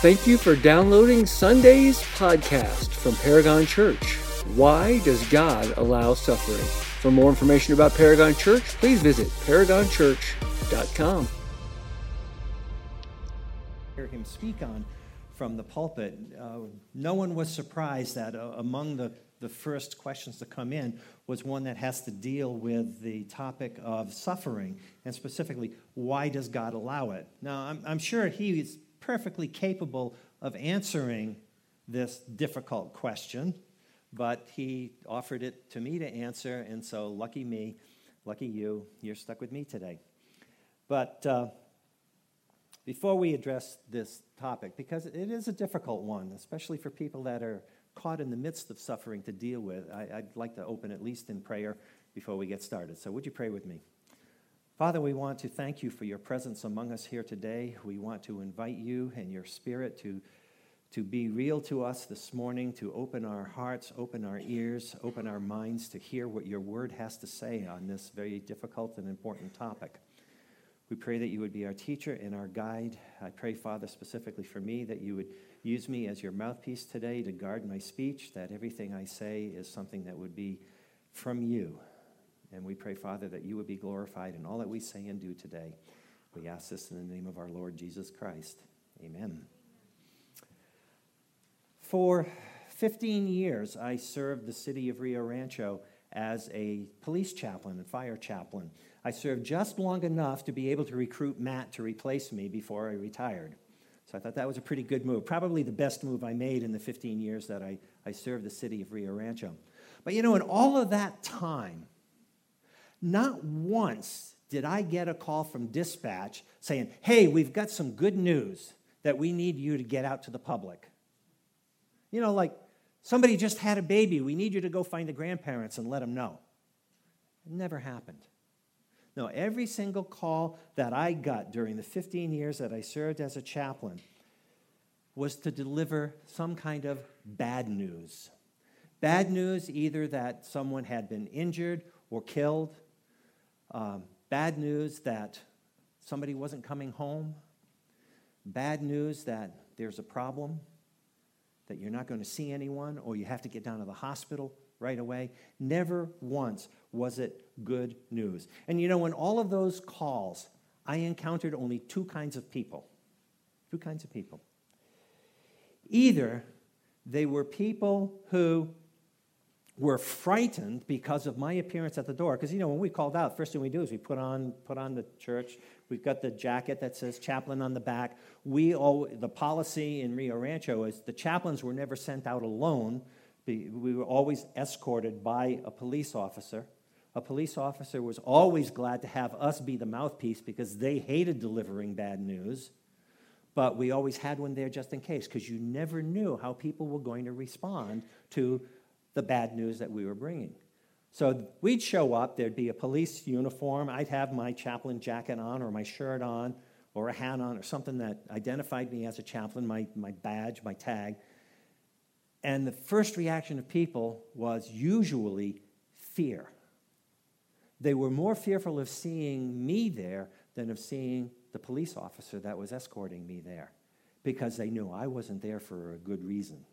Thank you for downloading Sunday's podcast from Paragon Church. Why does God allow suffering? For more information about Paragon Church, please visit paragonchurch.com. Hear him speak on from the pulpit. Uh, no one was surprised that uh, among the, the first questions to come in was one that has to deal with the topic of suffering, and specifically, why does God allow it? Now, I'm, I'm sure he is perfectly capable of answering this difficult question but he offered it to me to answer, and so lucky me, lucky you, you're stuck with me today. But uh, before we address this topic, because it is a difficult one, especially for people that are caught in the midst of suffering to deal with, I, would like to open at least in prayer before we get started. So, would you pray with me? Father, we want to thank you for your presence among us here today. We want to invite you and your spirit to to be real to us this morning, to open our hearts, open our ears, open our minds to hear what your word has to say on this very difficult and important topic. We pray that you would be our teacher and our guide. I pray, Father, specifically for me, that you would use me as your mouthpiece today to guard my speech, that everything I say is something that would be from you. And we pray, Father, that you would be glorified in all that we say and do today. We ask this in the name of our Lord Jesus Christ. Amen. For 15 years, I served the city of Rio Rancho as a police chaplain and fire chaplain. I served just long enough to be able to recruit Matt to replace me before I retired. So I thought that was a pretty good move. Probably the best move I made in the 15 years that I, I served the city of Rio Rancho. But you know, in all of that time, not once did I get a call from dispatch saying, hey, we've got some good news that we need you to get out to the public. You know, like somebody just had a baby. We need you to go find the grandparents and let them know. It never happened. No, every single call that I got during the 15 years that I served as a chaplain was to deliver some kind of bad news. Bad news, either that someone had been injured or killed, um, bad news that somebody wasn't coming home, bad news that there's a problem that you're not going to see anyone or you have to get down to the hospital right away. Never once was it good news. And you know, in all of those calls, I encountered only two kinds of people. Two kinds of people. Either they were people who were frightened because of my appearance at the door. Because you know, when we called out, first thing we do is we put on put on the church We've got the jacket that says chaplain on the back. We all, the policy in Rio Rancho is the chaplains were never sent out alone. We were always escorted by a police officer. A police officer was always glad to have us be the mouthpiece because they hated delivering bad news. But we always had one there just in case because you never knew how people were going to respond to the bad news that we were bringing. So we'd show up, there'd be a police uniform, I'd have my chaplain jacket on or my shirt on or a hat on or something that identified me as a chaplain, my, my badge, my tag. And the first reaction of people was usually fear. They were more fearful of seeing me there than of seeing the police officer that was escorting me there because they knew I wasn't there for a good reason.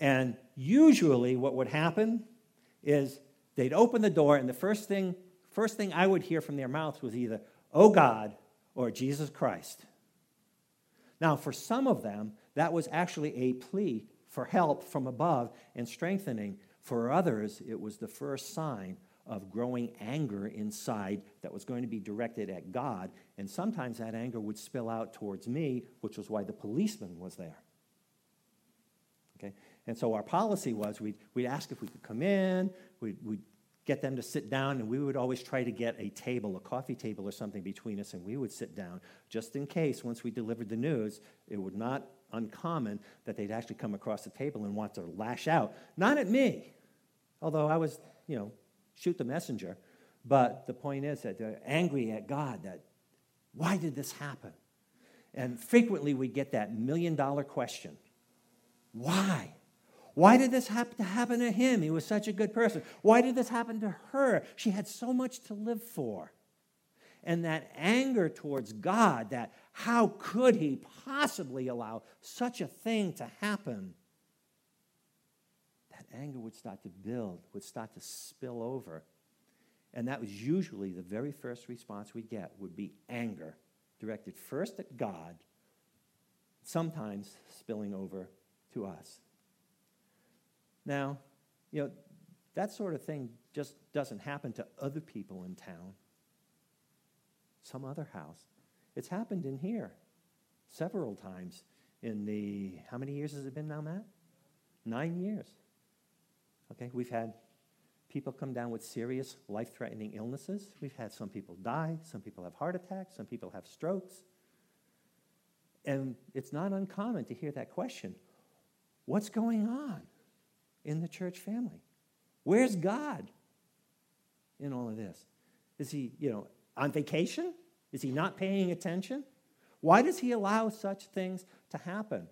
And usually, what would happen is they'd open the door, and the first thing, first thing I would hear from their mouths was either, Oh God, or Jesus Christ. Now, for some of them, that was actually a plea for help from above and strengthening. For others, it was the first sign of growing anger inside that was going to be directed at God. And sometimes that anger would spill out towards me, which was why the policeman was there. And so our policy was we'd, we'd ask if we could come in, we'd, we'd get them to sit down, and we would always try to get a table, a coffee table or something between us, and we would sit down just in case once we delivered the news, it would not uncommon that they'd actually come across the table and want to lash out. Not at me, although I was, you know, shoot the messenger. But the point is that they're angry at God that, why did this happen? And frequently we get that million dollar question why? Why did this happen to happen to him? He was such a good person. Why did this happen to her? She had so much to live for. And that anger towards God, that How could he possibly allow such a thing to happen? That anger would start to build, would start to spill over. And that was usually the very first response we'd get would be anger, directed first at God, sometimes spilling over to us. Now, you know, that sort of thing just doesn't happen to other people in town. Some other house. It's happened in here several times in the, how many years has it been now, Matt? Nine years. Okay, we've had people come down with serious life threatening illnesses. We've had some people die, some people have heart attacks, some people have strokes. And it's not uncommon to hear that question what's going on in the church family? Where's God in all of this? Is he, you know, on vacation? Is he not paying attention? Why does he allow such things to happen?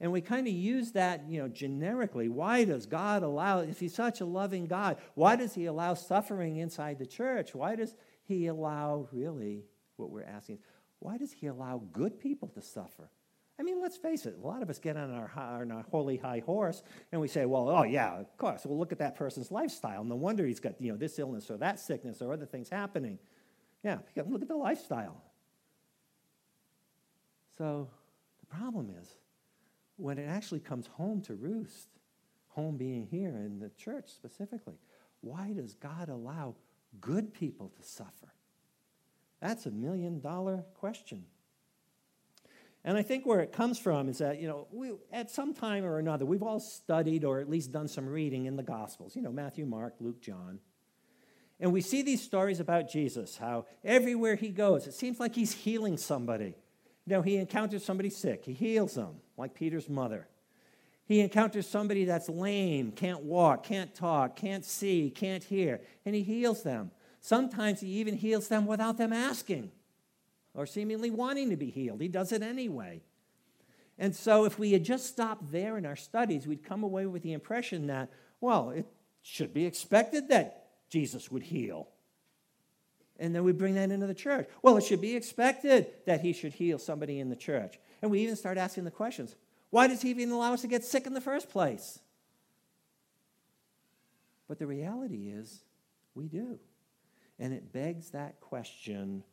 And we kind of use that, you know, generically. Why does God allow, if he's such a loving God, why does he allow suffering inside the church? Why does he allow, really, what we're asking, why does he allow good people to suffer? I mean, let's face it, a lot of us get on our, on our holy high horse and we say, well, oh, yeah, of course. Well, look at that person's lifestyle. No wonder he's got, you know, this illness or that sickness or other things happening. Yeah, look at the lifestyle. So the problem is when it actually comes home to roost, home being here in the church specifically, why does God allow good people to suffer? That's a million dollar question. And I think where it comes from is that, you know, we, at some time or another, we've all studied or at least done some reading in the Gospels, you know, Matthew, Mark, Luke, John. And we see these stories about Jesus, how everywhere he goes, it seems like he's healing somebody. You know, he encounters somebody sick, he heals them, like Peter's mother. He encounters somebody that's lame, can't walk, can't talk, can't see, can't hear, and he heals them. Sometimes he even heals them without them asking or seemingly wanting to be healed. He does it anyway. And so, if we had just stopped there in our studies, we'd come away with the impression that, well, it should be expected that Jesus would heal. And then we bring that into the church. Well, it should be expected that he should heal somebody in the church. And we even start asking the questions why does he even allow us to get sick in the first place? But the reality is, we do. And it begs that question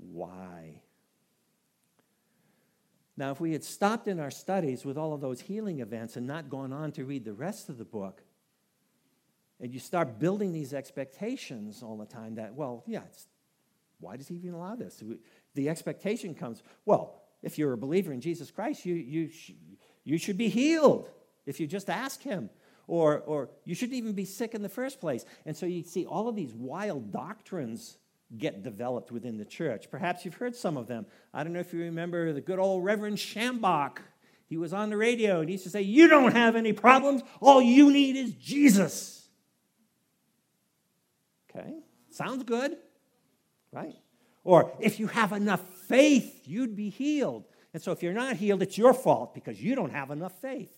why? Now, if we had stopped in our studies with all of those healing events and not gone on to read the rest of the book, and you start building these expectations all the time that, well, yeah, why does he even allow this? The expectation comes, well, if you're a believer in Jesus Christ, you, you, sh- you should be healed if you just ask him. Or, or you shouldn't even be sick in the first place. And so you see all of these wild doctrines get developed within the church. Perhaps you've heard some of them. I don't know if you remember the good old Reverend Schambach. He was on the radio and he used to say, You don't have any problems. All you need is Jesus. Okay, sounds good, right? Or if you have enough faith, you'd be healed. And so if you're not healed, it's your fault because you don't have enough faith.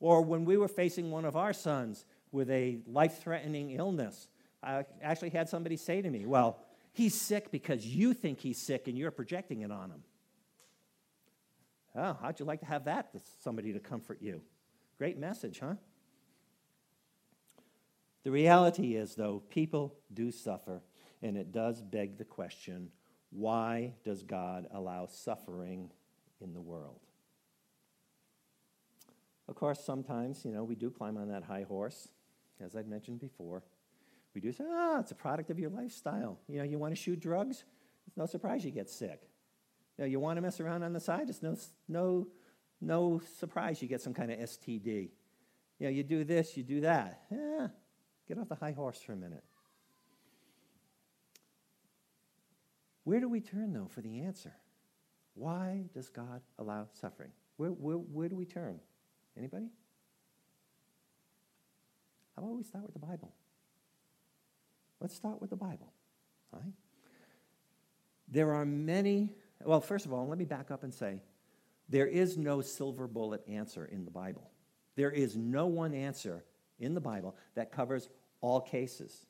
Or when we were facing one of our sons with a life threatening illness, I actually had somebody say to me, Well, he's sick because you think he's sick and you're projecting it on him. Oh, how'd you like to have that, somebody to comfort you? Great message, huh? The reality is, though, people do suffer, and it does beg the question why does God allow suffering in the world? Of course, sometimes, you know, we do climb on that high horse, as I've mentioned before. We do say, ah, it's a product of your lifestyle. You know, you want to shoot drugs? It's no surprise you get sick. You know, you want to mess around on the side? It's no, no, no surprise you get some kind of STD. You know, you do this, you do that. Yeah, get off the high horse for a minute. Where do we turn, though, for the answer? Why does God allow suffering? Where, where, where do we turn? Anybody? How about we start with the Bible? Let's start with the Bible. Right? There are many, well, first of all, let me back up and say there is no silver bullet answer in the Bible. There is no one answer in the Bible that covers all cases.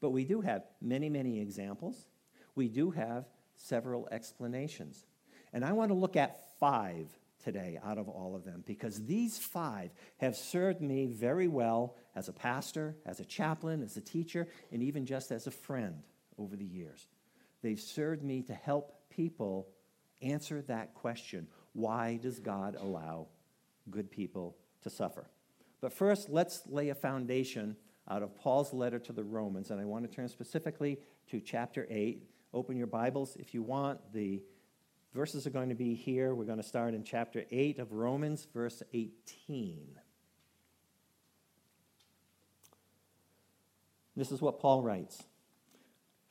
But we do have many, many examples. We do have several explanations. And I want to look at five today out of all of them because these five have served me very well as a pastor, as a chaplain, as a teacher, and even just as a friend over the years. They've served me to help people answer that question why does God allow good people to suffer? But first, let's lay a foundation out of Paul's letter to the Romans, and I want to turn specifically to chapter 8. Open your Bibles if you want. The verses are going to be here. We're going to start in chapter 8 of Romans, verse 18. This is what Paul writes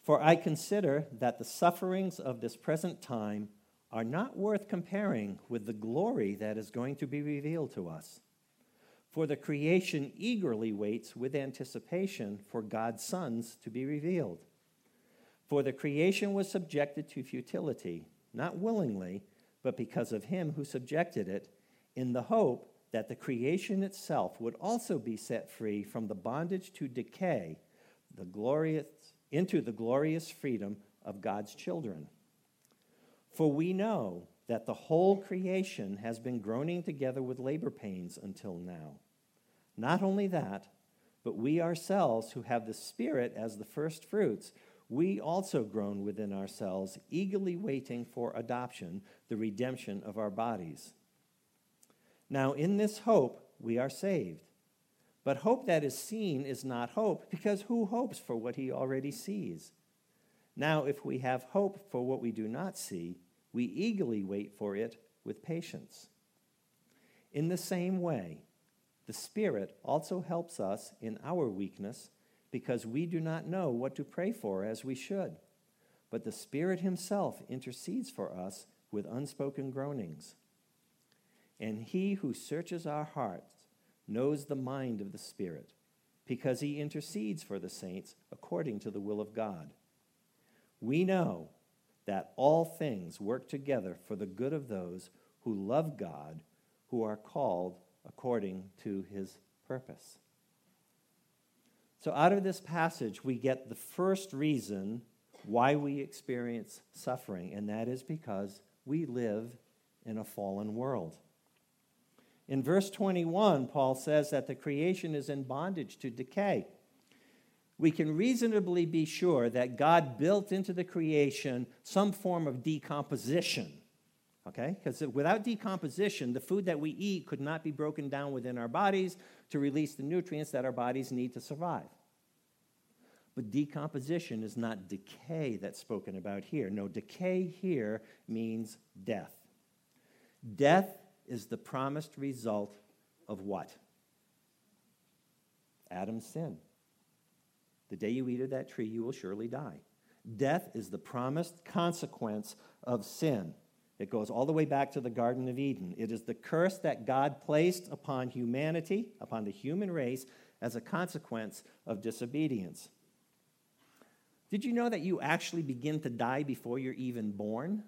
For I consider that the sufferings of this present time are not worth comparing with the glory that is going to be revealed to us. For the creation eagerly waits with anticipation for God's sons to be revealed. For the creation was subjected to futility, not willingly, but because of him who subjected it, in the hope that the creation itself would also be set free from the bondage to decay the glorious, into the glorious freedom of God's children. For we know that the whole creation has been groaning together with labor pains until now. Not only that, but we ourselves who have the Spirit as the first fruits, we also groan within ourselves, eagerly waiting for adoption, the redemption of our bodies. Now, in this hope, we are saved. But hope that is seen is not hope, because who hopes for what he already sees? Now, if we have hope for what we do not see, we eagerly wait for it with patience. In the same way, the Spirit also helps us in our weakness because we do not know what to pray for as we should. But the Spirit Himself intercedes for us with unspoken groanings. And He who searches our hearts knows the mind of the Spirit because He intercedes for the saints according to the will of God. We know that all things work together for the good of those who love God, who are called according to his purpose. So, out of this passage, we get the first reason why we experience suffering, and that is because we live in a fallen world. In verse 21, Paul says that the creation is in bondage to decay we can reasonably be sure that God built into the creation some form of decomposition. Okay? Because without decomposition, the food that we eat could not be broken down within our bodies to release the nutrients that our bodies need to survive. But decomposition is not decay that's spoken about here. No, decay here means death. Death is the promised result of what? Adam's sin. The day you eat of that tree, you will surely die. Death is the promised consequence of sin. It goes all the way back to the Garden of Eden. It is the curse that God placed upon humanity, upon the human race, as a consequence of disobedience. Did you know that you actually begin to die before you're even born?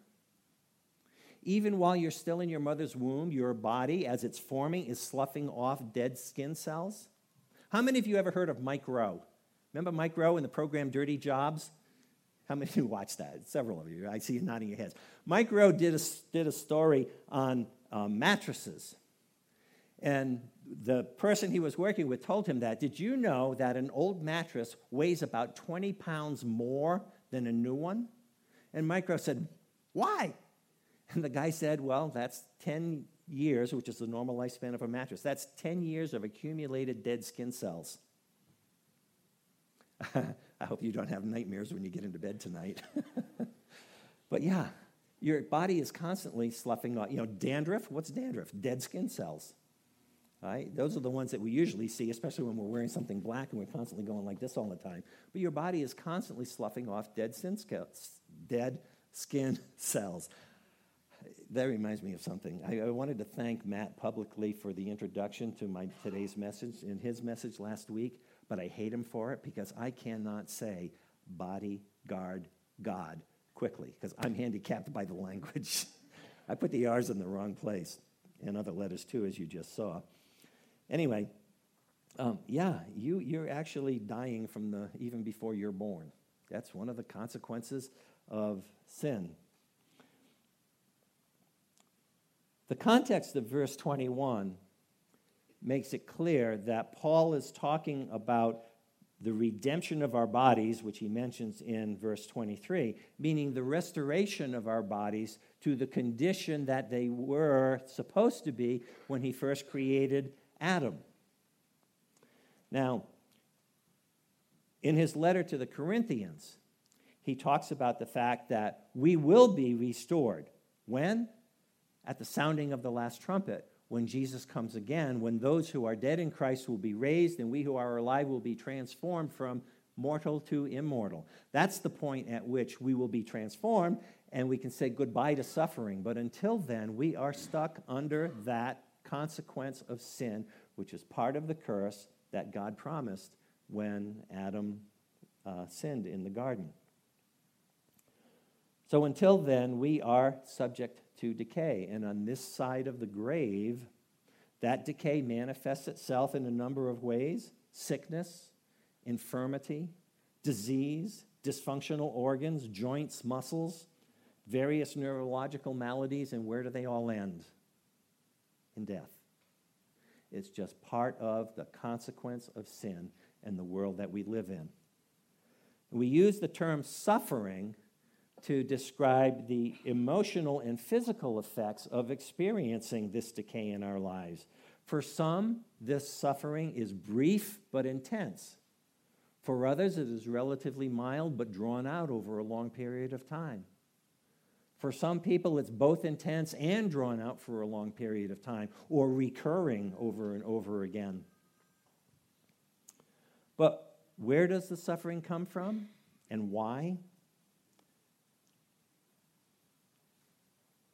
Even while you're still in your mother's womb, your body, as it's forming, is sloughing off dead skin cells. How many of you ever heard of Mike Rowe? Remember Mike Rowe in the program Dirty Jobs? How many of you watched that? Several of you. I see you nodding your heads. Mike Rowe did a, did a story on um, mattresses. And the person he was working with told him that. Did you know that an old mattress weighs about 20 pounds more than a new one? And Mike Rowe said, Why? And the guy said, Well, that's 10 years, which is the normal lifespan of a mattress. That's 10 years of accumulated dead skin cells. I hope you don't have nightmares when you get into bed tonight. but yeah, your body is constantly sloughing off. You know, dandruff, what's dandruff? Dead skin cells. Right? Those are the ones that we usually see, especially when we're wearing something black and we're constantly going like this all the time. But your body is constantly sloughing off dead skin, dead skin cells. That reminds me of something. I, I wanted to thank Matt publicly for the introduction to my today's message. In his message last week, but I hate him for it because I cannot say bodyguard God quickly because I'm handicapped by the language. I put the R's in the wrong place and other letters too, as you just saw. Anyway, um, yeah, you, you're actually dying from the even before you're born. That's one of the consequences of sin. The context of verse 21 makes it clear that Paul is talking about the redemption of our bodies, which he mentions in verse 23, meaning the restoration of our bodies to the condition that they were supposed to be when he first created Adam. Now, in his letter to the Corinthians, he talks about the fact that we will be restored. When? At the sounding of the last trumpet, when Jesus comes again, when those who are dead in Christ will be raised and we who are alive will be transformed from mortal to immortal. That's the point at which we will be transformed and we can say goodbye to suffering. But until then, we are stuck under that consequence of sin, which is part of the curse that God promised when Adam uh, sinned in the garden. So until then, we are subject to decay. And on this side of the grave, that decay manifests itself in a number of ways sickness, infirmity, disease, dysfunctional organs, joints, muscles, various neurological maladies, and where do they all end? In death. It's just part of the consequence of sin and the world that we live in. We use the term suffering to describe the emotional and physical effects of experiencing this decay in our lives. For some, this suffering is brief but intense. For others, it is relatively mild but drawn out over a long period of time. For some people, it's both intense and drawn out for a long period of time or recurring over and over again. But where does the suffering come from and why?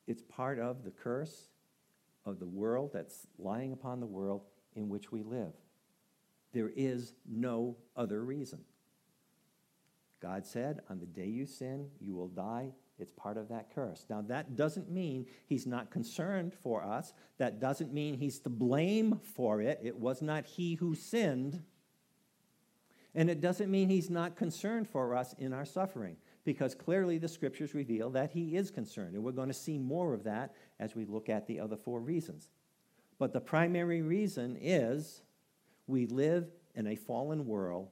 It's part of the curse of the world that's lying upon the world in which we live. There is no other reason. God said, On the day you sin, you will die. It's part of that curse. Now, that doesn't mean he's not concerned for us. That doesn't mean he's to blame for it. It was not he who sinned. And it doesn't mean he's not concerned for us in our suffering because clearly the scriptures reveal that he is concerned. And we're going to see more of that as we look at the other four reasons. But the primary reason is we live in a fallen world,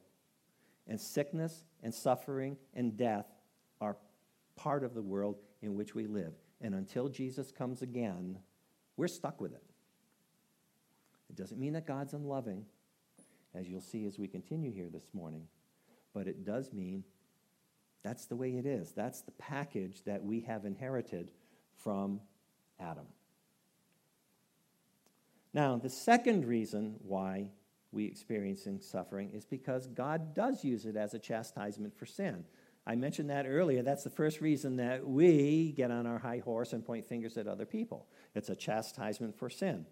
and sickness and suffering and death are part of the world in which we live. And until Jesus comes again, we're stuck with it. It doesn't mean that God's unloving, as you'll see as we continue here this morning, but it does mean that's the way it is. That's the package that we have inherited from Adam. Now, the second reason why we experiencing suffering is because God does use it as a chastisement for sin. I mentioned that earlier. That's the first reason that we get on our high horse and point fingers at other people. It's a chastisement for sin.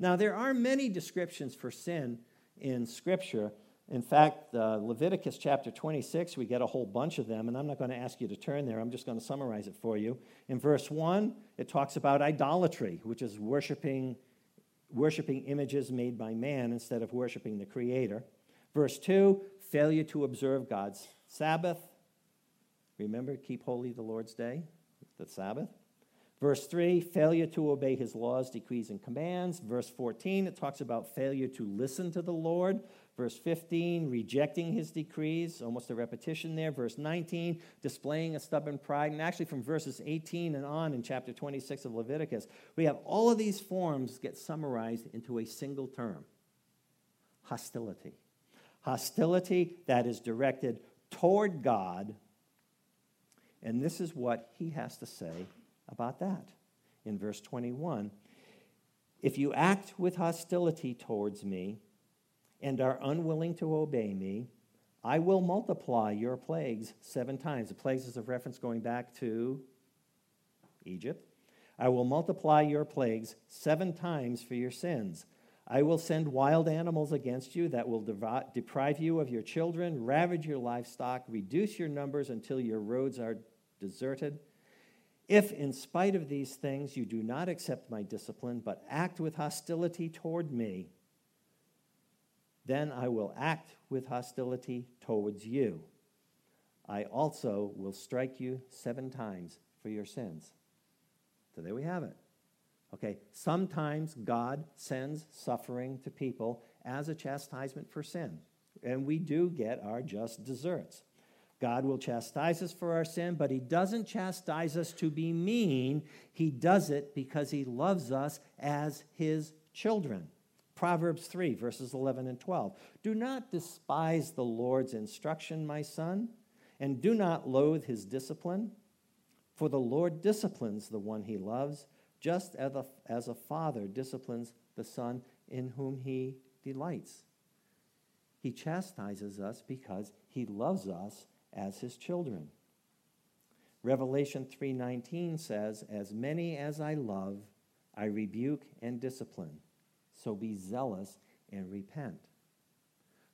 Now, there are many descriptions for sin in Scripture, in fact, uh, Leviticus chapter 26, we get a whole bunch of them, and I'm not going to ask you to turn there. I'm just going to summarize it for you. In verse 1, it talks about idolatry, which is worshiping, worshiping images made by man instead of worshiping the Creator. Verse 2, failure to observe God's Sabbath. Remember, keep holy the Lord's day, the Sabbath. Verse 3, failure to obey his laws, decrees, and commands. Verse 14, it talks about failure to listen to the Lord. Verse 15, rejecting his decrees, almost a repetition there. Verse 19, displaying a stubborn pride. And actually, from verses 18 and on in chapter 26 of Leviticus, we have all of these forms get summarized into a single term hostility. Hostility that is directed toward God. And this is what he has to say about that in verse 21. If you act with hostility towards me, and are unwilling to obey me, I will multiply your plagues seven times. The plagues is a reference going back to Egypt. I will multiply your plagues seven times for your sins. I will send wild animals against you that will deprive you of your children, ravage your livestock, reduce your numbers until your roads are deserted. If, in spite of these things, you do not accept my discipline, but act with hostility toward me, then I will act with hostility towards you. I also will strike you seven times for your sins. So there we have it. Okay, sometimes God sends suffering to people as a chastisement for sin, and we do get our just deserts. God will chastise us for our sin, but He doesn't chastise us to be mean. He does it because He loves us as His children. Proverbs 3, verses 11 and 12. Do not despise the Lord's instruction, my son, and do not loathe His discipline, for the Lord disciplines the one He loves just as a, as a father disciplines the son in whom he delights. He chastises us because he loves us as his children. Revelation 3:19 says, "As many as I love, I rebuke and discipline. So be zealous and repent."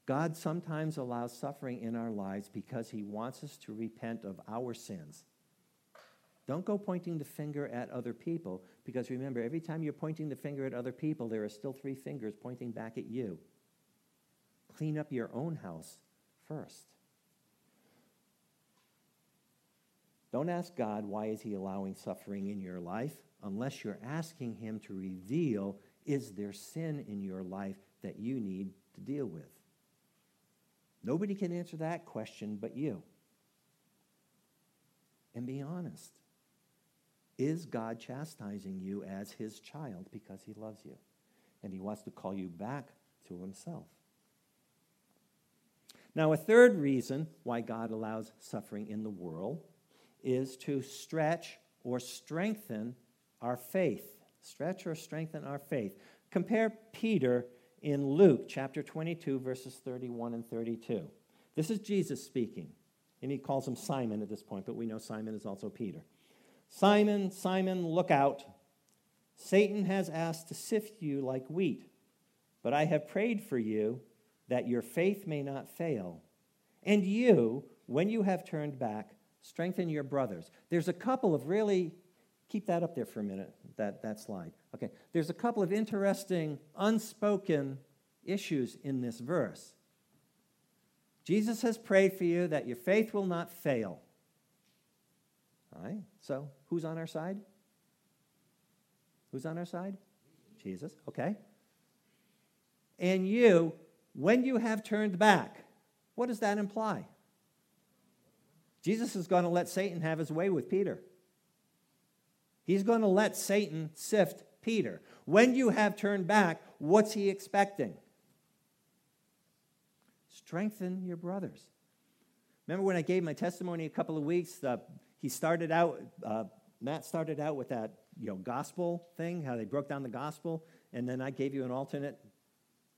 God sometimes allows suffering in our lives because he wants us to repent of our sins. Don't go pointing the finger at other people because remember, every time you're pointing the finger at other people, there are still three fingers pointing back at you. Clean up your own house first. Don't ask God, why is he allowing suffering in your life, unless you're asking him to reveal, is there sin in your life that you need to deal with? Nobody can answer that question but you. And be honest. Is God chastising you as his child because he loves you? And he wants to call you back to himself. Now, a third reason why God allows suffering in the world is to stretch or strengthen our faith. Stretch or strengthen our faith. Compare Peter in Luke chapter 22, verses 31 and 32. This is Jesus speaking, and he calls him Simon at this point, but we know Simon is also Peter. Simon, Simon, look out. Satan has asked to sift you like wheat, but I have prayed for you that your faith may not fail. And you, when you have turned back, strengthen your brothers. There's a couple of really, keep that up there for a minute, that, that slide. Okay, there's a couple of interesting, unspoken issues in this verse. Jesus has prayed for you that your faith will not fail. All right? So, who's on our side? Who's on our side? Jesus. Okay. And you, when you have turned back, what does that imply? Jesus is going to let Satan have his way with Peter. He's going to let Satan sift Peter. When you have turned back, what's he expecting? Strengthen your brothers. Remember when I gave my testimony a couple of weeks? Uh, he started out, uh, Matt started out with that you know, gospel thing, how they broke down the gospel, and then I gave you an alternate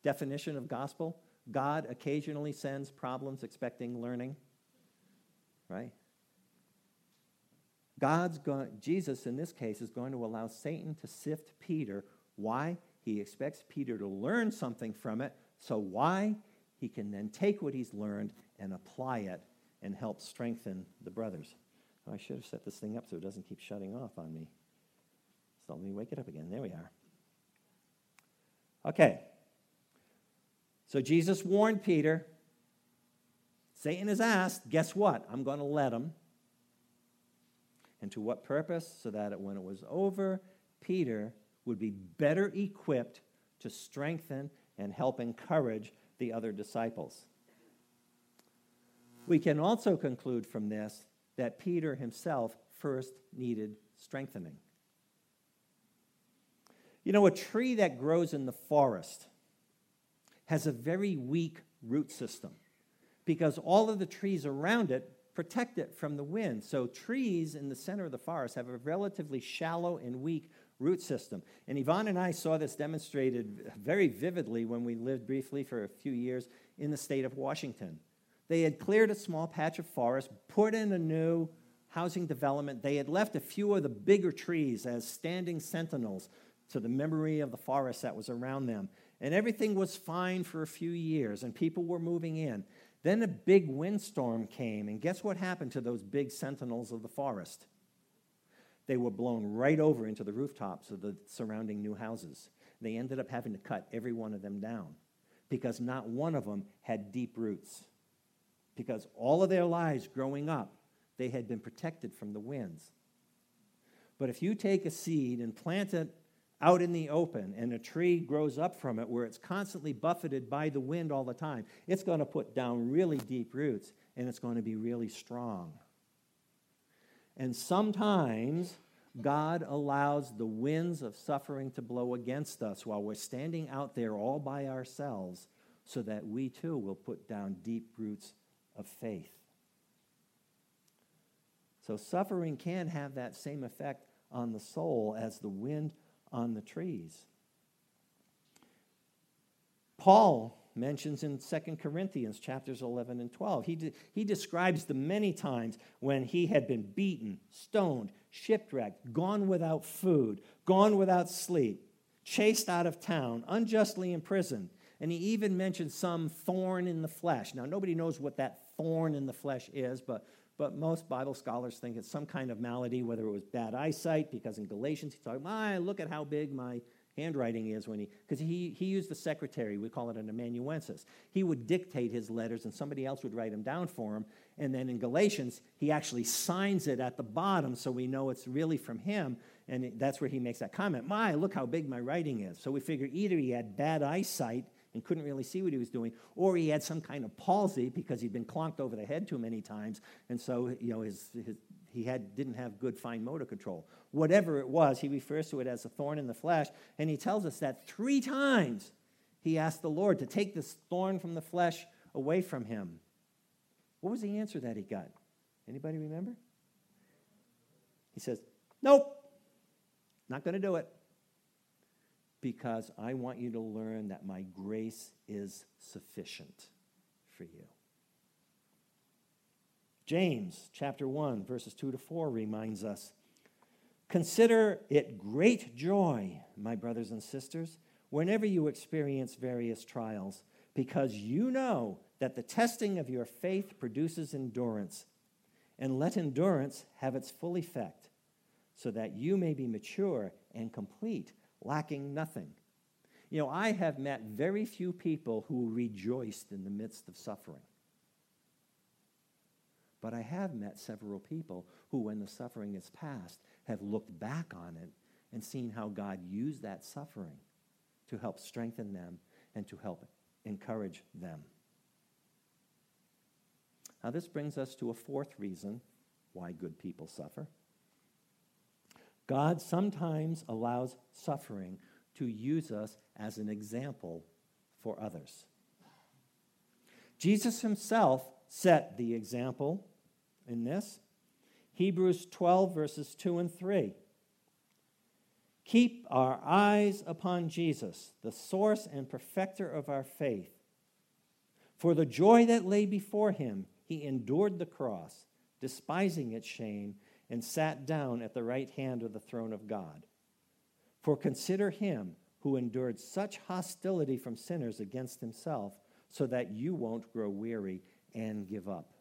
definition of gospel. God occasionally sends problems expecting learning, right? God's going, Jesus in this case is going to allow Satan to sift Peter. Why? He expects Peter to learn something from it. So why? He can then take what he's learned and apply it and help strengthen the brothers. Oh, I should have set this thing up so it doesn't keep shutting off on me. So let me wake it up again. There we are. Okay. So Jesus warned Peter. Satan has asked, guess what? I'm going to let him. And to what purpose? So that when it was over, Peter would be better equipped to strengthen and help encourage the other disciples. We can also conclude from this that Peter himself first needed strengthening. You know, a tree that grows in the forest has a very weak root system because all of the trees around it protect it from the wind. So, trees in the center of the forest have a relatively shallow and weak root system. And Yvonne and I saw this demonstrated very vividly when we lived briefly for a few years in the state of Washington. They had cleared a small patch of forest, put in a new housing development. They had left a few of the bigger trees as standing sentinels to the memory of the forest that was around them. And everything was fine for a few years, and people were moving in. Then a big windstorm came, and guess what happened to those big sentinels of the forest? They were blown right over into the rooftops of the surrounding new houses. They ended up having to cut every one of them down because not one of them had deep roots. because all of their lives growing up, they had been protected from the winds. But if you take a seed and plant it out in the open and a tree grows up from it where it's constantly buffeted by the wind all the time, it's going to put down really deep roots and it's going to be really strong. And sometimes God allows the winds of suffering to blow against us while we're standing out there all by ourselves so that we too will put down deep roots of faith. So, suffering can have that same effect on the soul as the wind on the trees. Paul mentions in 2 Corinthians chapters 11 and 12. He, de- he describes the many times when he had been beaten, stoned, shipwrecked, gone without food, gone without sleep, chased out of town, unjustly imprisoned. And he even mentions some thorn in the flesh. Now, nobody knows what that thorn in the flesh is, but, but most Bible scholars think it's some kind of malady, whether it was bad eyesight, because in Galatians he talks, my, look at how big my handwriting is when he, because he, he used the secretary, we call it an amanuensis. He would dictate his letters and somebody else would write them down for him. And then in Galatians, he actually signs it at the bottom so we know it's really from him. And that's where he makes that comment, my, look how big my writing is. So we figure either he had bad eyesight and couldn't really see what he was doing, or he had some kind of palsy because he'd been clonked over the head too many times, and so you know his, his he had, didn't have good fine motor control. Whatever it was, he refers to it as a thorn in the flesh. And he tells us that three times he asked the Lord to take this thorn from the flesh away from him. What was the answer that he got? Anybody remember? He says, Nope, not going to do it. Because I want you to learn that my grace is sufficient for you. James chapter 1, verses 2 to 4 reminds us Consider it great joy, my brothers and sisters, whenever you experience various trials, because you know that the testing of your faith produces endurance. And let endurance have its full effect, so that you may be mature and complete, lacking nothing. You know, I have met very few people who rejoiced in the midst of suffering. But I have met several people who, when the suffering is past, have looked back on it and seen how God used that suffering to help strengthen them and to help encourage them. Now, this brings us to a fourth reason why good people suffer. God sometimes allows suffering to use us as an example for others. Jesus himself set the example in this. Hebrews 12, verses 2 and 3. Keep our eyes upon Jesus, the source and perfecter of our faith. For the joy that lay before him, he endured the cross, despising its shame, and sat down at the right hand of the throne of God. For consider him who endured such hostility from sinners against himself, so that you won't grow weary and give up.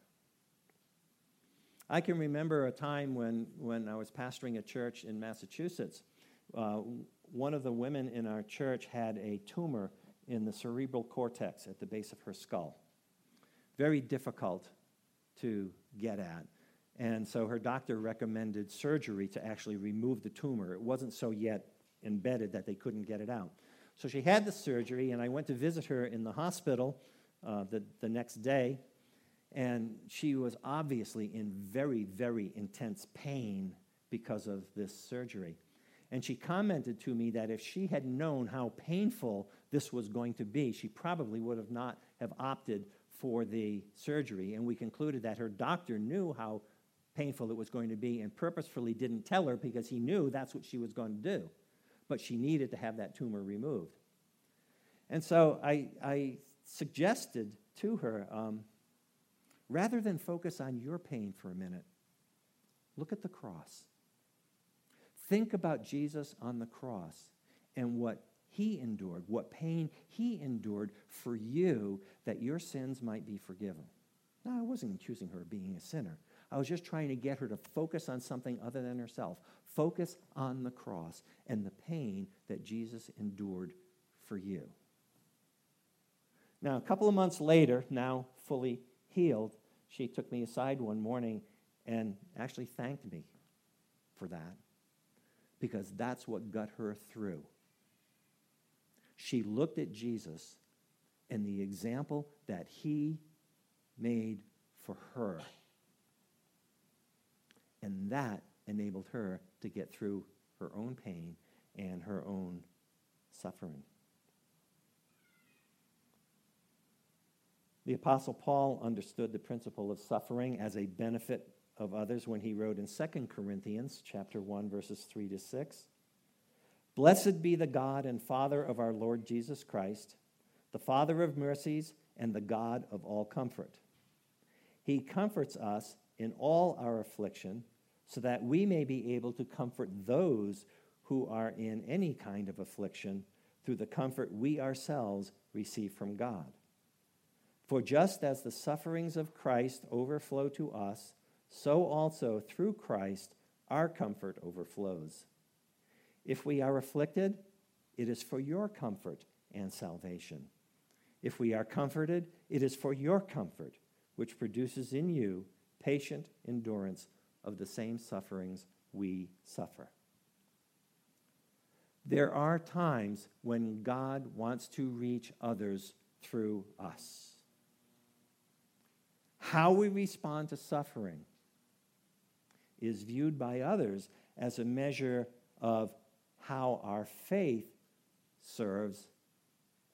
I can remember a time when, when I was pastoring a church in Massachusetts. Uh, one of the women in our church had a tumor in the cerebral cortex at the base of her skull. Very difficult to get at. And so her doctor recommended surgery to actually remove the tumor. It wasn't so yet embedded that they couldn't get it out. So she had the surgery, and I went to visit her in the hospital uh, the, the next day and she was obviously in very, very intense pain because of this surgery. And she commented to me that if she had known how painful this was going to be, she probably would have not have opted for the surgery. And we concluded that her doctor knew how painful it was going to be and purposefully didn't tell her because he knew that's what she was going to do. But she needed to have that tumor removed. And so I, I suggested to her, um, Rather than focus on your pain for a minute, look at the cross. Think about Jesus on the cross and what he endured, what pain he endured for you that your sins might be forgiven. Now, I wasn't accusing her of being a sinner. I was just trying to get her to focus on something other than herself. Focus on the cross and the pain that Jesus endured for you. Now, a couple of months later, now fully healed, she took me aside one morning and actually thanked me for that because that's what got her through. She looked at Jesus and the example that he made for her. And that enabled her to get through her own pain and her own suffering. The Apostle Paul understood the principle of suffering as a benefit of others when he wrote in 2 Corinthians chapter 1 verses 3 to 6. Blessed be the God and Father of our Lord Jesus Christ, the Father of mercies and the God of all comfort. He comforts us in all our affliction so that we may be able to comfort those who are in any kind of affliction through the comfort we ourselves receive from God. For just as the sufferings of Christ overflow to us, so also through Christ our comfort overflows. If we are afflicted, it is for your comfort and salvation. If we are comforted, it is for your comfort, which produces in you patient endurance of the same sufferings we suffer. There are times when God wants to reach others through us. How we respond to suffering is viewed by others as a measure of how our faith serves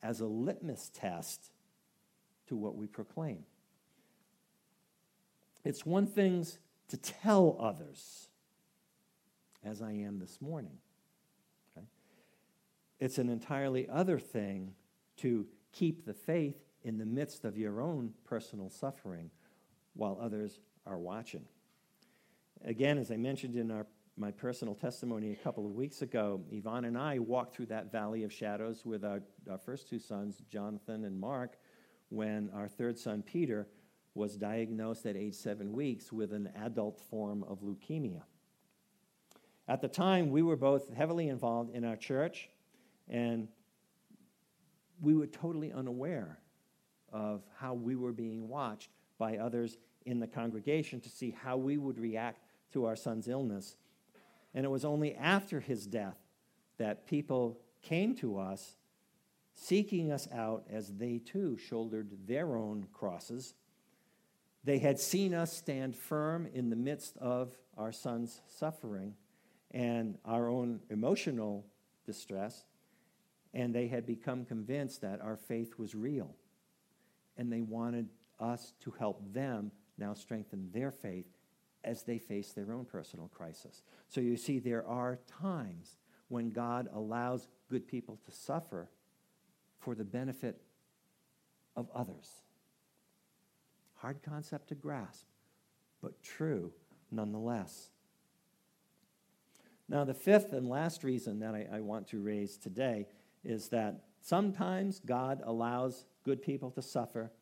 as a litmus test to what we proclaim. It's one thing to tell others, as I am this morning. Okay? It's an entirely other thing to keep the faith in the midst of your own personal suffering while others are watching. Again, as I mentioned in our, my personal testimony a couple of weeks ago, Yvonne and I walked through that valley of shadows with our, our first two sons, Jonathan and Mark, when our third son, Peter, was diagnosed at age seven weeks with an adult form of leukemia. At the time, we were both heavily involved in our church, and we were totally unaware of how we were being watched by others in the congregation to see how we would react to our son's illness. And it was only after his death that people came to us seeking us out as they too shouldered their own crosses. They had seen us stand firm in the midst of our son's suffering and our own emotional distress, and they had become convinced that our faith was real. And they wanted us to help them now strengthen their faith as they face their own personal crisis. So you see, there are times when God allows good people to suffer for the benefit of others. Hard concept to grasp, but true nonetheless. Now, the fifth and last reason that I, I, want to raise today is that sometimes God allows good people to suffer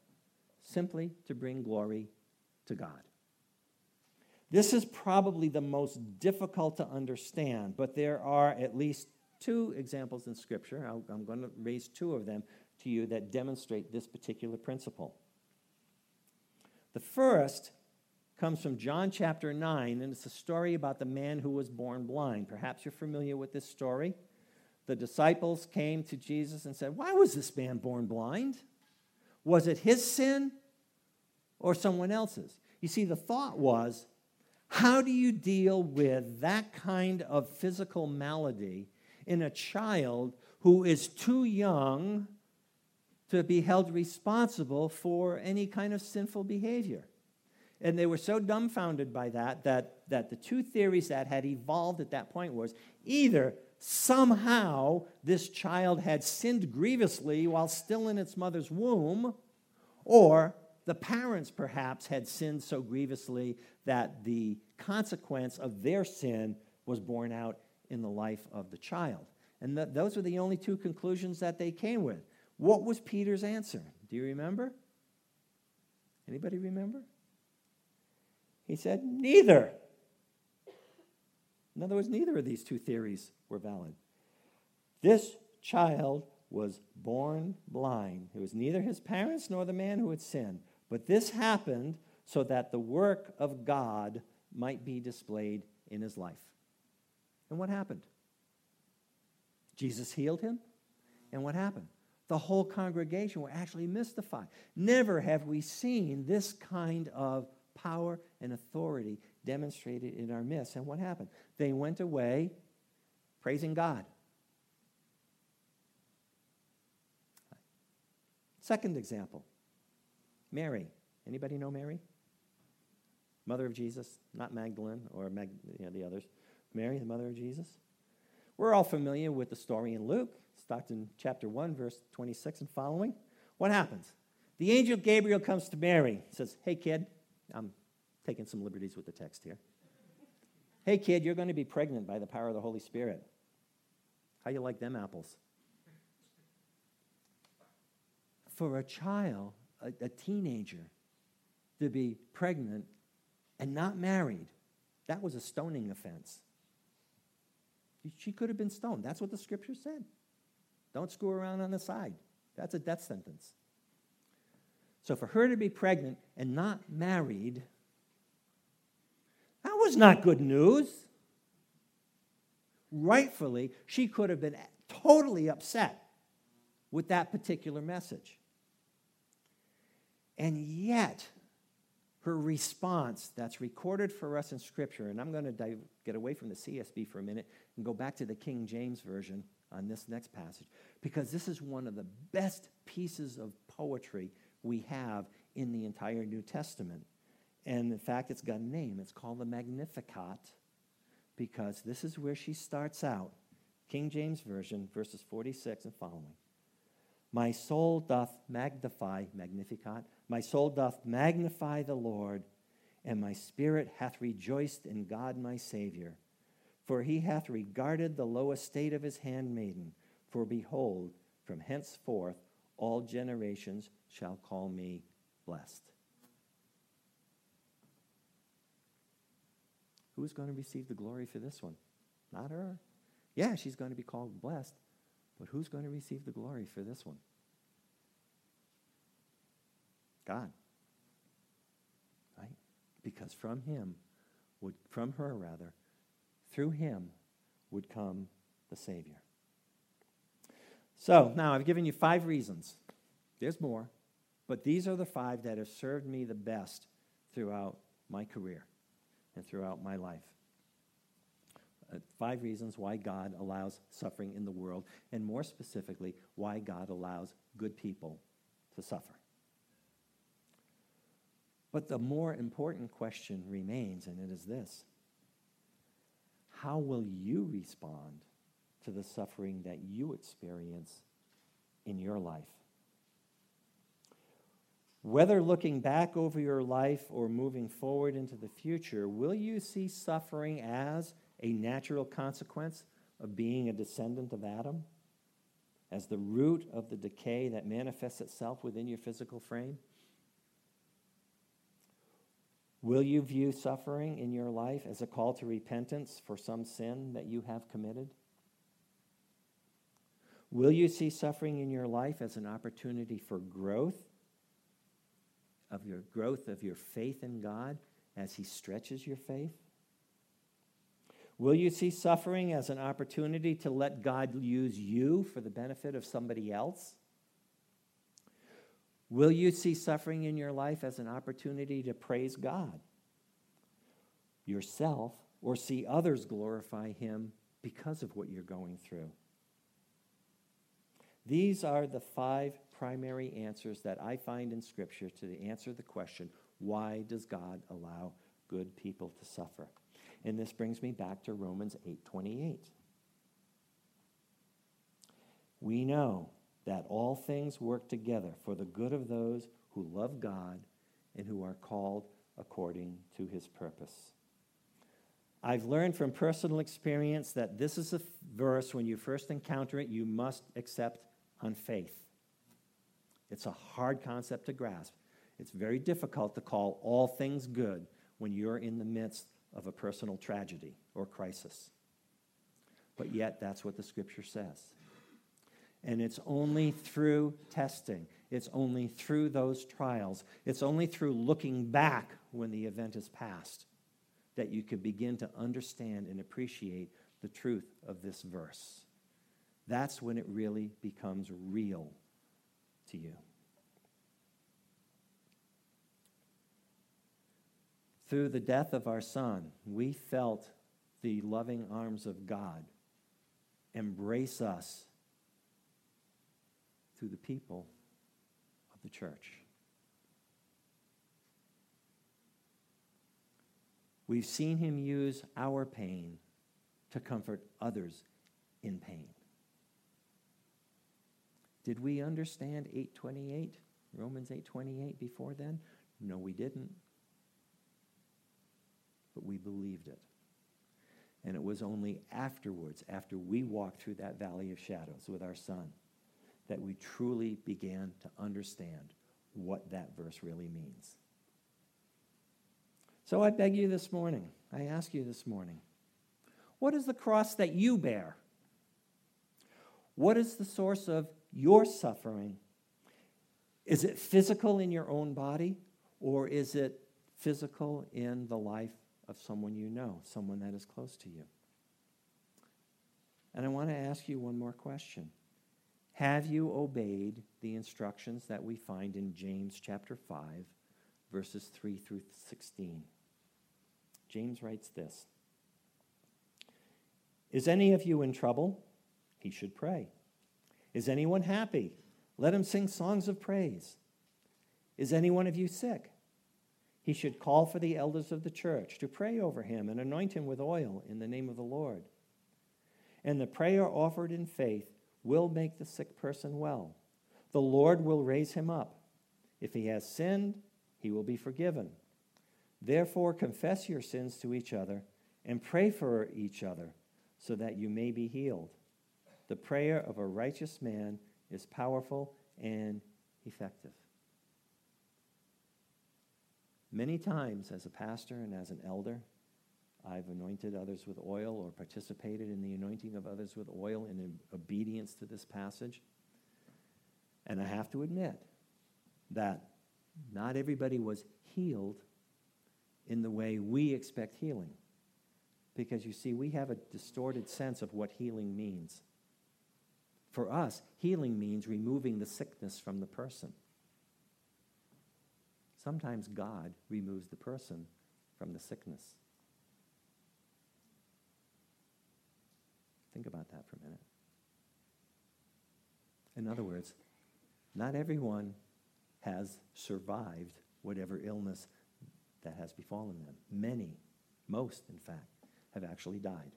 simply to bring glory to God. This is probably the most difficult to understand, but there are at least two examples in Scripture. i am going to raise two of them to you that demonstrate this particular principle. The first comes from John chapter 9, and it's a story about the man who was born blind. Perhaps you're familiar with this story. The disciples came to Jesus and said, Why was this man born blind? Was it his sin or someone else's? You see, the thought was how do you deal with that kind of physical malady in a child who is too young to be held responsible for any kind of sinful behavior? And they were so dumbfounded by that that, that the two theories that had evolved at that point was either somehow this child had sinned grievously while still in its mother's womb, or the parents perhaps had sinned so grievously that the consequence of their sin was borne out in the life of the child. And th- those were the only two conclusions that they came with. What was Peter's answer? Do you remember? Anybody remember? He said, neither. In other words, neither of these two theories were valid. This child was born blind. It was neither his parents nor the man who had sinned. But this happened so that the work of God might be displayed in his life. And what happened? Jesus healed him. And what happened? The whole congregation were actually mystified. Never have we seen this kind of power and authority demonstrated in our midst. And what happened? They went away praising God. Second example Mary. Anybody know Mary? Mother of Jesus, not Magdalene or Mag, you know, the others. Mary, the mother of Jesus. We're all familiar with the story in Luke. Starts in chapter 1, verse 26 and following. What happens? The angel Gabriel comes to Mary, says, Hey, kid, I'm taking some liberties with the text here. Hey, kid, you're going to be pregnant by the power of the Holy Spirit. How you like them apples? For a child, a, a teenager, to be pregnant and not married, that was a stoning offense. She could have been stoned. That's what the scripture said. Don't screw around on the side. That's a death sentence. So for her to be pregnant and not married, that was not good news. Rightfully, she could have been totally upset with that particular message. And yet, her response that's recorded for us in Scripture, and I'm going to get away from the CSB for a minute and go back to the King James Version on this next passage, because this is one of the best pieces of poetry we have in the entire New Testament. And in fact, it's got a name. It's called the Magnificat, because this is where she starts out. King James Version, verses 46 and following. My soul doth magnify, Magnificat, my soul doth magnify the Lord, and my spirit hath rejoiced in God my Savior. For he hath regarded the low estate of his handmaiden. For behold, from henceforth all generations shall call me blessed. Who's going to receive the glory for this one? Not her. Yeah, she's going to be called blessed, but who's going to receive the glory for this one? God. Right? Because from him would from her rather, through him would come the Savior. So now I've given you five reasons. There's more, but these are the five that have served me the best throughout my career and throughout my life. Uh, five reasons why God allows suffering in the world, and more specifically, why God allows good people to suffer. But the more important question remains, and it is this How will you respond to the suffering that you experience in your life? Whether looking back over your life or moving forward into the future, will you see suffering as a natural consequence of being a descendant of Adam? As the root of the decay that manifests itself within your physical frame? Will you view suffering in your life as a call to repentance for some sin that you have committed? Will you see suffering in your life as an opportunity for growth of your growth of your faith in God as he stretches your faith? Will you see suffering as an opportunity to let God use you for the benefit of somebody else? Will you see suffering in your life as an opportunity to praise God yourself or see others glorify Him because of what you're going through? These are the five primary answers that I find in Scripture to answer the question why does God allow good people to suffer? And this brings me back to Romans 8:28. We know that all things work together for the good of those who love God and who are called according to his purpose. I've learned from personal experience that this is a verse, when you first encounter it, you must accept on faith. It's a hard concept to grasp. It's very difficult to call all things good when you're in the midst of a personal tragedy or crisis. But yet, that's what the scripture says. And it's only through testing It's only through those trials, it's only through looking back when the event is past that you can begin to understand and appreciate the truth of this verse. That's when it really becomes real to you. Through the death of our son, we felt the loving arms of God embrace us through the people of the church. We've seen him use our pain to comfort others in pain. Did we understand 828, Romans 828 before then? No, we didn't. But we believed it. And it was only afterwards, after we walked through that valley of shadows with our son, that we truly began to understand what that verse really means. So I beg you this morning, I ask you this morning, what is the cross that you bear? What is the source of your suffering? Is it physical in your own body, or is it physical in the life of someone you know, someone that is close to you? And I want to ask you one more question. Have you obeyed the instructions that we find in James chapter 5, verses 3 through 16? James writes this Is any of you in trouble? He should pray. Is anyone happy? Let him sing songs of praise. Is any one of you sick? He should call for the elders of the church to pray over him and anoint him with oil in the name of the Lord. And the prayer offered in faith will make the sick person well. The Lord will raise him up. If he has sinned, he will be forgiven. Therefore, confess your sins to each other and pray for each other so that you may be healed. The prayer of a righteous man is powerful and effective. Many times, as a pastor and as an elder, I've anointed others with oil or participated in the anointing of others with oil in obedience to this passage. And I have to admit that not everybody was healed in the way we expect healing. Because you see, we have a distorted sense of what healing means. For us, healing means removing the sickness from the person. Sometimes God removes the person from the sickness. Think about that for a minute. In other words, not everyone has survived whatever illness that has befallen them. Many, most in fact, have actually died.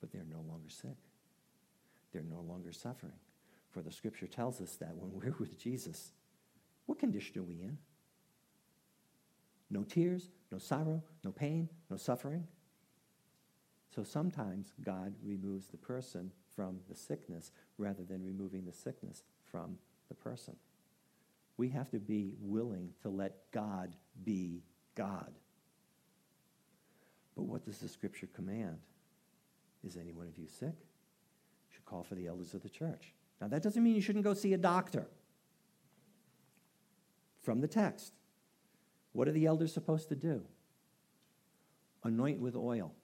But they're no longer sick. They're no longer suffering. For the scripture tells us that when we're with Jesus, what condition are we in? No tears, no sorrow, no pain, no suffering. So sometimes God removes the person from the sickness rather than removing the sickness from the person. We have to be willing to let God be God. But what does the scripture command? Is any one of you sick? You should call for the elders of the church. Now, that doesn't mean you shouldn't go see a doctor. From the text, what are the elders supposed to do? Anoint with oil.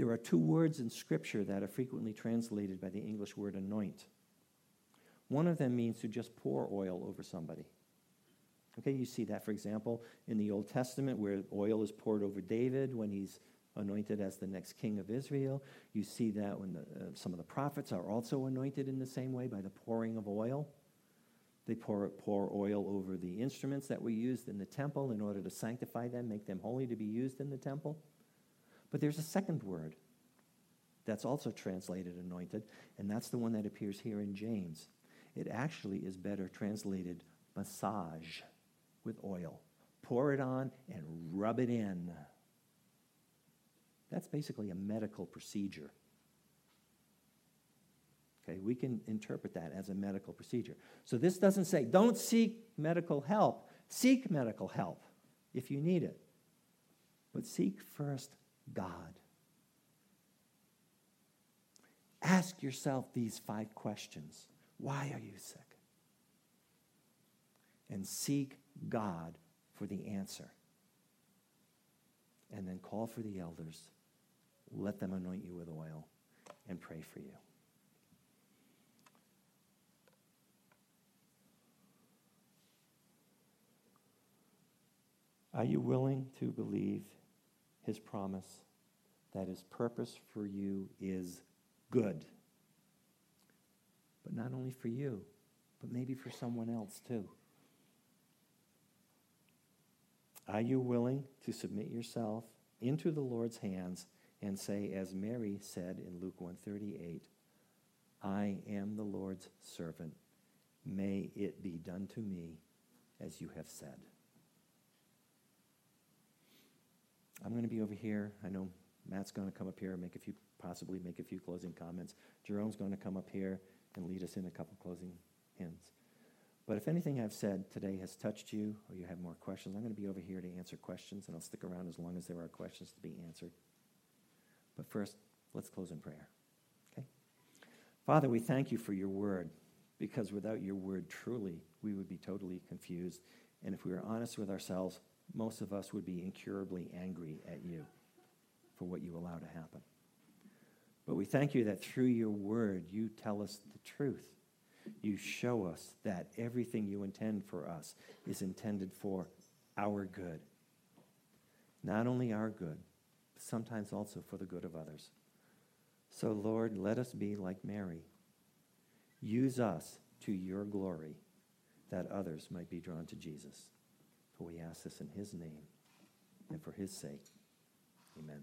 There are two words in Scripture that are frequently translated by the English word anoint. One of them means to just pour oil over somebody. Okay, you see that, for example, in the Old Testament where oil is poured over David when he's anointed as the next king of Israel. You see that when the, uh, some of the prophets are also anointed in the same way by the pouring of oil. They pour, pour oil over the instruments that were used in the temple in order to sanctify them, make them holy to be used in the temple. But there's a second word that's also translated anointed, and that's the one that appears here in James it actually is better translated massage with oil. Pour it on and rub it in. That's basically a medical procedure. Okay, we can interpret that as a medical procedure. So this doesn't say don't seek medical help. Seek medical help if you need it. But seek first God. Ask yourself these five questions why are you sick? and seek God for the answer. And then call for the elders, let them anoint you with oil, and pray for you. Are you willing to believe his promise that his purpose for you is good? But not only for you, but maybe for someone else too. Are you willing to submit yourself into the Lord's hands and say, as Mary said in Luke 138, I am the Lord's servant. May it be done to me as you have said. I'm going to be over here. I know Matt's going to come up here and make a few, possibly make a few closing comments. Jerome's going to come up here and lead us in a couple closing hymns. But if anything I've said today has touched you or you have more questions, I'm going to be over here to answer questions, and I'll stick around as long as there are questions to be answered. But first, let's close in prayer. Okay? Father, we thank you for your word, because without your word, truly, we would be totally confused. And if we were honest with ourselves, most of us would be incurably angry at you for what you allow to happen. But we thank you that through your word, you tell us the truth. You show us that everything you intend for us is intended for our good. Not only our good, but sometimes also for the good of others. So, Lord, let us be like Mary. Use us to your glory that others might be drawn to Jesus. For we ask this in his name and for his sake. Amen.